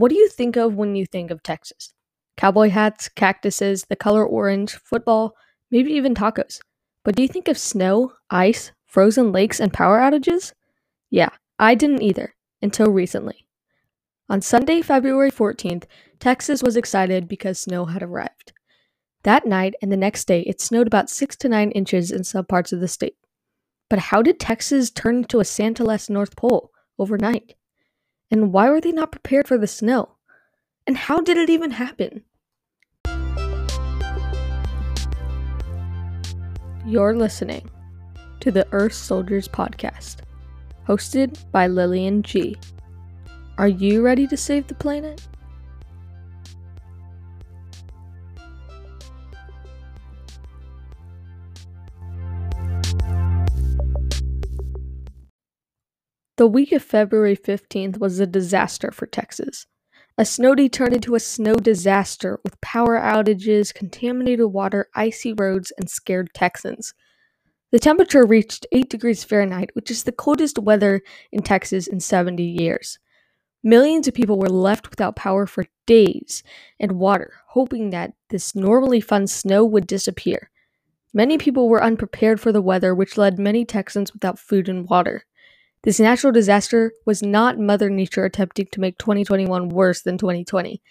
What do you think of when you think of Texas? Cowboy hats, cactuses, the color orange, football, maybe even tacos. But do you think of snow, ice, frozen lakes, and power outages? Yeah, I didn't either, until recently. On Sunday, February 14th, Texas was excited because snow had arrived. That night and the next day, it snowed about 6 to 9 inches in some parts of the state. But how did Texas turn into a Santa-less North Pole overnight? And why were they not prepared for the snow? And how did it even happen? You're listening to the Earth Soldiers Podcast, hosted by Lillian G. Are you ready to save the planet? The week of February 15th was a disaster for Texas. A snow day turned into a snow disaster with power outages, contaminated water, icy roads, and scared Texans. The temperature reached 8 degrees Fahrenheit, which is the coldest weather in Texas in 70 years. Millions of people were left without power for days and water, hoping that this normally fun snow would disappear. Many people were unprepared for the weather, which led many Texans without food and water. This natural disaster was not Mother Nature attempting to make 2021 worse than 2020.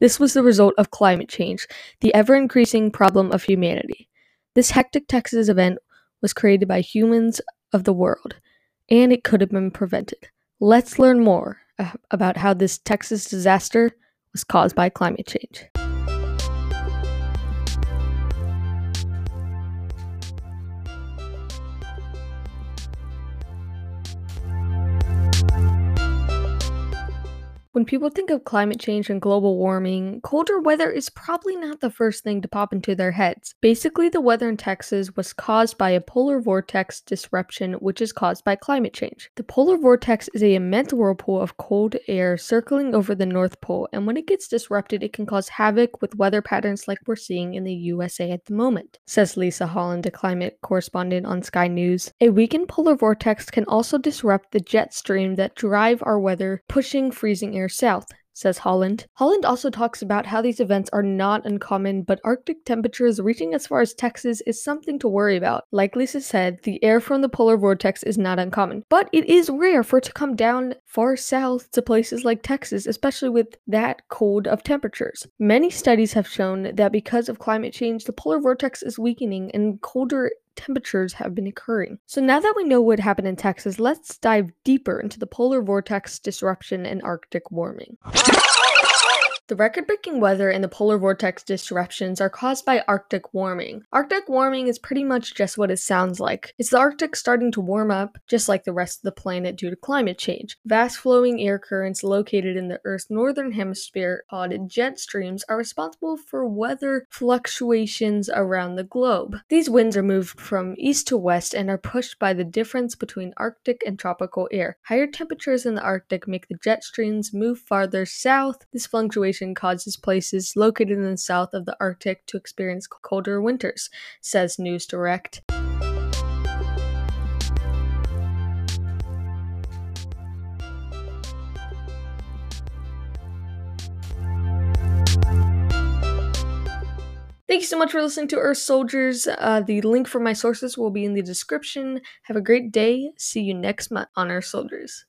This was the result of climate change, the ever increasing problem of humanity. This hectic Texas event was created by humans of the world, and it could have been prevented. Let's learn more uh, about how this Texas disaster was caused by climate change. When people think of climate change and global warming, colder weather is probably not the first thing to pop into their heads. Basically, the weather in Texas was caused by a polar vortex disruption, which is caused by climate change. The polar vortex is a immense whirlpool of cold air circling over the North Pole, and when it gets disrupted, it can cause havoc with weather patterns like we're seeing in the USA at the moment, says Lisa Holland, a climate correspondent on Sky News. A weakened polar vortex can also disrupt the jet stream that drive our weather, pushing freezing air south, says Holland. Holland also talks about how these events are not uncommon, but Arctic temperatures reaching as far as Texas is something to worry about. Like Lisa said, the air from the polar vortex is not uncommon, but it is rare for it to come down far south to places like Texas, especially with that cold of temperatures. Many studies have shown that because of climate change, the polar vortex is weakening and colder temperatures have been occurring. So now that we know what happened in Texas, let's dive deeper into the polar vortex disruption and Arctic warming. The record breaking weather and the polar vortex disruptions are caused by Arctic warming. Arctic warming is pretty much just what it sounds like. It's the Arctic starting to warm up, just like the rest of the planet due to climate change. Vast flowing air currents located in the Earth's northern hemisphere, called jet streams, are responsible for weather fluctuations around the globe. These winds are moved from east to west and are pushed by the difference between Arctic and tropical air. Higher temperatures in the Arctic make the jet streams move farther south. This fluctuation causes places located in the south of the Arctic to experience colder winters, says News Direct. Thank you so much for listening to Earth Soldiers. Uh, the link for my sources will be in the description. Have a great day. See you next month on Earth Soldiers.